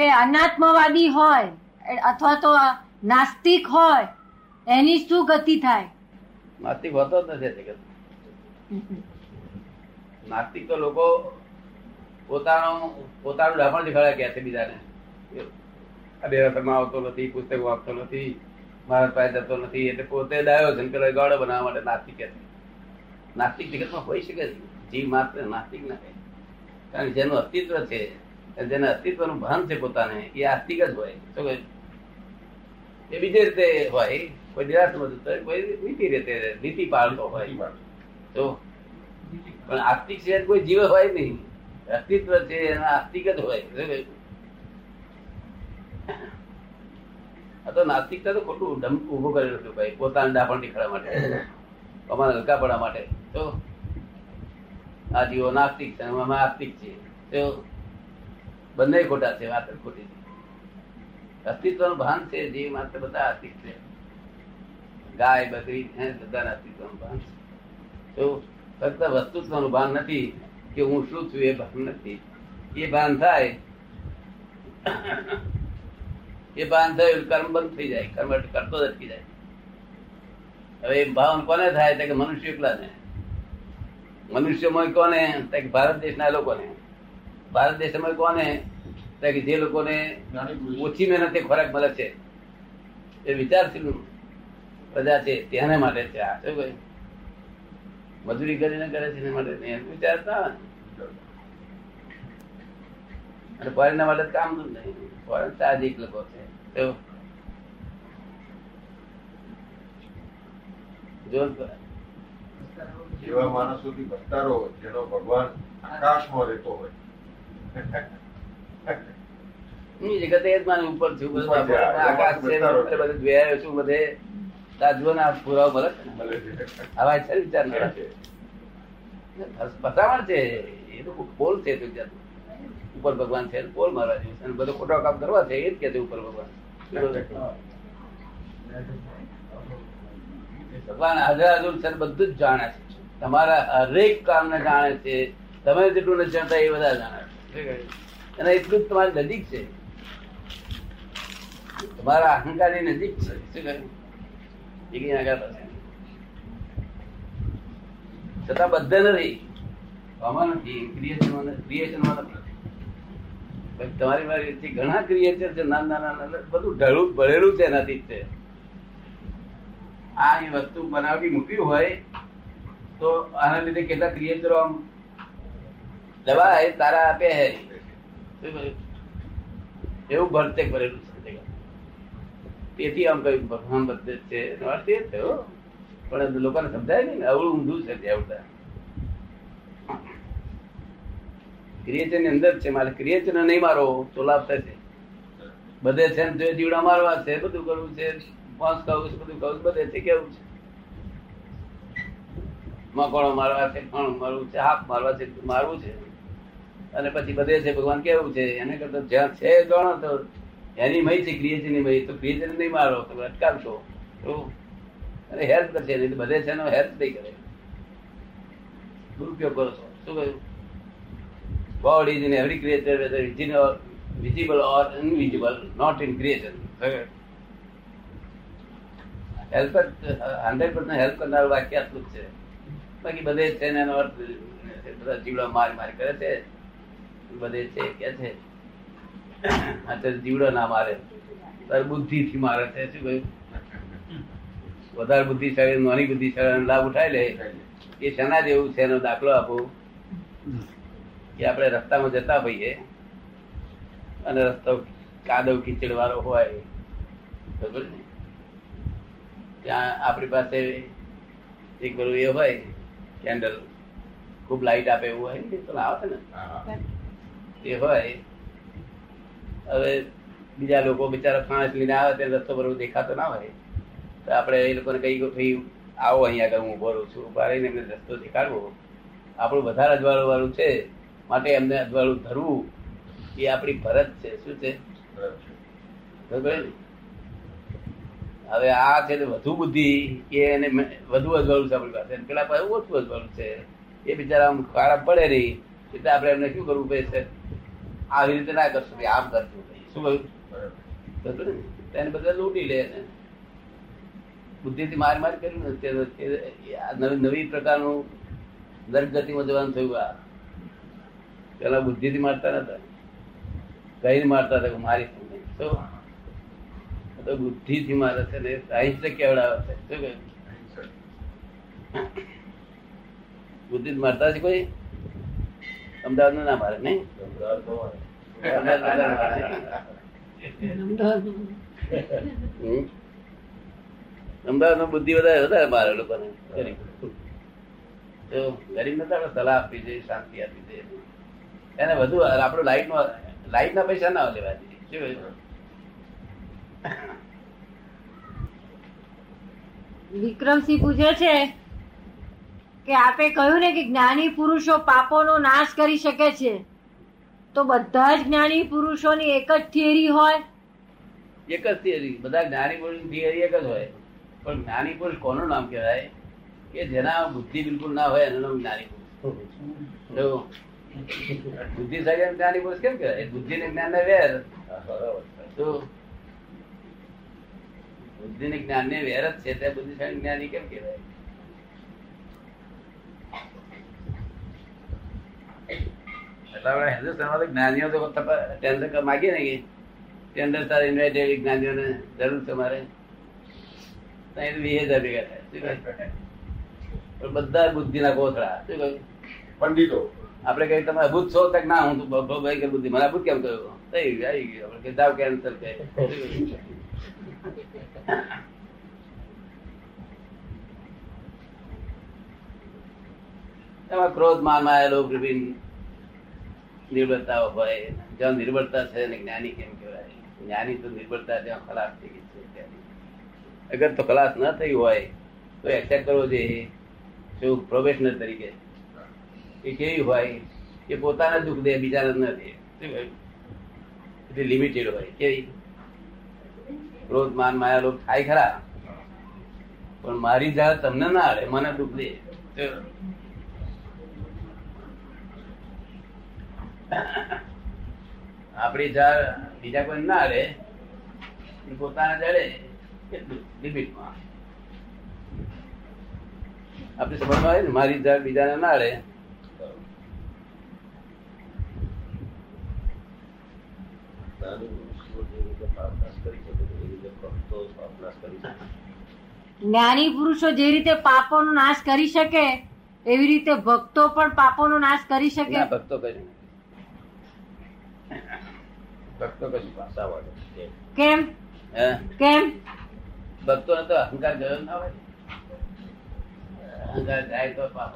કે અનાત્મવાદી હોય, અથવા તો નાસ્તિક હોય, એની શું ગતિ થાય? નાસ્તિક હોતો જ નથી નાસ્તિક તો લોકો પોતાનું પોતાનું ડાપણ દેખાડે કે છે બીજાને. આ દેવાસરમાં આવતો નથી પુસ્તકો વાંચતો નથી, મારા પાસે જતો નથી, એટલે પોતે ડાયો છે પેલો ગાડો બનાવવા માટે નાસ્તિક કે નાસ્તિક જગતમાં હોઈ શકે જીવ માત્ર નાસ્તિક ના કારણ કે જેનું અસ્તિત્વ છે જેને અસ્તિત્વનું ભાન છે પોતાને એ આસ્તિક જ હોય. શું કહે? એ બીજી રીતે હોય. કોઈ નિરાશમાં જતો હોય કોઈ નીતિ રીતે નીતિ પાળતો હોય. તો પણ આસ્તિક છે કોઈ જીવ હોય નહીં. અસ્તિત્વ છે એના આસ્તિક જ હોય. આ તો નાસ્તિકતા તો ખોટું ડમ ઉભું કરેલું હતું ભાઈ. પોતાના ડાપણ નીકળવા માટે. અમારા હલકાપડા માટે. તો આ જીવો નાસ્તિક છે અમે આસ્તિક છીએ તો બંને ખોટા છે વાત જ ખોટી છે. અસ્તિત્વનું ભાન છે જીવ માત્ર બધા આસ્તિક છે. ગાય, બકરી, ભેંસ, બધાના અસ્તિત્વનું ભાન છે. તો ફક્ત વસ્તુત્વનું ભાન નથી કે હું શું છું એ ભાન નથી. એ ભાન થાય, એ ભાન થયું કર્મ બંધ થઈ જાય. કર્મ એટલે કરતો જ અટકી જાય. હવે એ ભાવન કોને થાય? તો કે મનુષ્ય એકલા ને મનુષ્યમાં કોને? તો કે ભારત દેશના લોકોને. ભારત દેશમાં કોને કે જે લોકોને ઓછી મહેનતે ખોરાક મળે છે એ વિચારશીલ પ્રજા છે તેને માટે છે આ. શું કહ્યું? મજૂરી કરીને કરે છે એના માટે? વિચારતા અને ફોરેનના માટે કામ કામ નહીં ફોરેન સાહજિક લોકો છે. તો જો એવા માણસોથી ભક્તારો જેનો ભગવાન આકાશમાં રહેતો હોય. હું જગતે જ માને ઉપર છું બધું આકાશ છે બતાવો. બધે બધે જોયા છું બધે તાજવો ના પુરાવો મળે છે છે. આવા છે ને વિચાર કરે છે છે એ તો પોલ છે તો ઉપર ભગવાન છે ને પોલ મારવા જેવું છે. અને બધો ખોટો કામ કરવા છે એ જ કે છે ઉપર ભગવાન. ભગવાન હાજર હાજર છે ને બધું જ જાણે છે. તમારા હરેક કામને જાણે છે. તમે જેટલું નથી જાણતા એ બધા જાણે છે. અને એટલું જ તમારી નજીક છે. તમારા અહંકારની નજીક છે. શું કહ્યું? છતાં બધે નથી. ઘણા ક્રિએચર છે નાના નાના, બધું ઢળું ભરેલું છે એનાથી જ આ એ વસ્તુ બનાવટી મૂકી હોય તો આના લીધે કેટલા ક્રિએચરો આમ દવા એ તારા આપે હે એવું ભરતે ભરેલું છે. તેથી આમ કઈ ભગવાન બધે છે. અર્થ એ થયો પણ લોકોને સમજાય નહીં અવળું ઊંધું છે ત્યાં ક્રિએચનની અંદર છે મારે ક્રિએચન નહીં મારો તો લાભ થશે બધે છે ને જીવડા મારવા છે બધું કરવું છે પાંચ ખાવું છે બધું ખાવું છે બધે છે કેવું છે? મકોડો મારવા છે ફણ મારવું છે હાફ મારવા છે મારવું છે. અને પછી બધે છે ભગવાન કેવું છે એને કરતા જ્યાં છે ગણો તો એની મય છે ક્રિએચરની મય. તો ક્રિએચર નહીં મારો તમે અટકાવશો. અને હેલ્પ કરશે નહીં બધે છે એનો હેલ્પ નહીં કરે. દુરુપયોગ કરો છો. શું કહ્યું? God is in every creature, whether visible or invisible, not in creation. Help hundred percent help કરનાર વાક્ય આટલું છે. બાકી બધે છે એનો અર્થ બધા જીવડા માર માર કરે છે. બધે છે, કે છે. અત્યારે જીવડો ના મારે તાર બુદ્ધિ થી મારે છે, શું કહ્યું? વધારે બુદ્ધિશાળી, નાની બુદ્ધિશાળી લાભ ઉઠાઈ લે. એ શેના જેવું છે, એનો દાખલો આપો. કે આપણે રસ્તામાં જતા હોઈએ અને રસ્તો કાદવ વાળો હોય, બરોબર ને? ત્યાં આપણી પાસે એક બધું એ હોય કેન્ડલ ખૂબ લાઈટ આપે એવું હોય પેલા આવે ને. એ હોય, હવે બીજા લોકો બિચારા ફાણસ લઈને આવે તે રસ્તો બરોબર દેખાતો ના હોય. તો આપણે એ લોકોને કહી ભાઈ, આવો અહીંયા આગળ હું ઊભો રહું છું. ઊભા રહીને એમને રસ્તો દેખાડવો. આપણું વધારે અજવાળું વાળું છે, માટે એમને અજવાળું ધરવું એ આપણી ફરજ છે. શું છે. હવે આ છે વધુ બુદ્ધિ એ એને વધુ અજવાળું છે આપણી પાસે. પેલા પાસે ઓછું અજવાળું છે. એ બિચારા આમ ખરાબ પડે નહીં. એટલે આપણે એમને શું કરવું પડે છે? આવી રીતે ના કરશું, ભાઈ, આમ કરશું શું કહ્યું? તેને બધા લૂંટી લે ને બુદ્ધિથી માર માર કર્યું ને નવી પ્રકારનું ગતિમાં જવાનું થયું આ. પેલા બુદ્ધિથી મારતા નતા. કઈ મારતા હતા મારી શું. તો તો બુદ્ધિથી મારે છે ને સાહિત્ય કેવડાવે છે. શું કહ્યું. બુદ્ધિ મારતા છે કોઈ? અમદાવાદ ના મારે નહીં? અમદાવાદમાં બુદ્ધિ વધારે વધારે મારે લોકોને. ગરીબ નતા આપણે સલાહ આપી જોઈએ શાંતિ આપી દે એને વધુ આપણું લાઈટ નો લાઈટ ના પૈસા ના લેવા જોઈએ? વિક્રમસિંહ પૂછે છે કે આપે કહ્યું ને કે જ્ઞાની પુરુષો પાપોનો નાશ કરી શકે છે. તો બધા જ જ્ઞાની પુરુષોની એક જ થિયરી હોય? એક જ થિયરી. બધા જ્ઞાની પુરુષ થિયરી એક જ હોય. પણ જ્ઞાની પુરુષ કોનું નામ કહેવાય? કે જેના બુદ્ધિ બિલકુલ ના હોય એનું નામ જ્ઞાની પુરુષ. બુદ્ધિશાળી જ્ઞાની પુરુષ કેમ કહેવાય? બુદ્ધિ ને જ્ઞાન ને વેર. બુદ્ધિ ને જ્ઞાન ને વેર જ છે. તે બુદ્ધિશાળી જ્ઞાની કેમ કહેવાય? હિન્દુસ્તાનમાં જ્ઞાનીઓ તો ટેન્ડર માગીએ ને કે ટેન્ડર તારે ઇન્વાઇટેડ જ્ઞાનીઓને જરૂર છે મારે? ત્યાં વીસ હજાર ભેગા થાય. કહે? પણ બધા બુદ્ધિના કોથળા શું કહ્યું પંડિતો. આપણે કઈ તમે અભૂત છો? તક ના હું ભાઈ કે બુદ્ધિ. મને અભૂત કેમ કહ્યું થઈ ગયું આવી ગયું. આપણે કે જાવ કેન્સલ કે એમાં ક્રોધ માનમાં આવેલો વિભિન્ન નિર્બળતાઓ હોય, જ્યાં નિર્બળતા છે ને જ્ઞાની કેમ કહેવાય? જ્ઞાની તો નિર્બળતા જ્યાં ખલાસ થઈ ગઈ છે. અગર તો ખલાસ ન થઈ હોય, તો એક્સેપ્ટ કરવો જોઈએ. શું પ્રોફેશનલ તરીકે. એ કેવી હોય કે પોતાના દુઃખ દે, બીજાને ન દે. એટલે લિમિટેડ હોય. કેવી? ક્રોધ, માન, માયા લોક થાય ખરા. પણ મારી જાત તમને ના આવે મને દુઃખ દે શું? આપણી જાત બીજા કોઈ ના રે પોતાને જડે એટલું લિમિટમાં. આપણે સમજમાં આવે ને મારી જાત બીજાને ના રે જ્ઞાની પુરુષો જે રીતે પાપોનો નાશ કરી શકે એવી રીતે ભક્તો પણ પાપોનો નાશ કરી શકે. ભક્તો નથી. ભક્તો કશું પાછા વાળો કેમ? હે? કેમ? ભક્તો તો અહંકાર ગયો ના હોય અહંકાર જાય તો પાપ.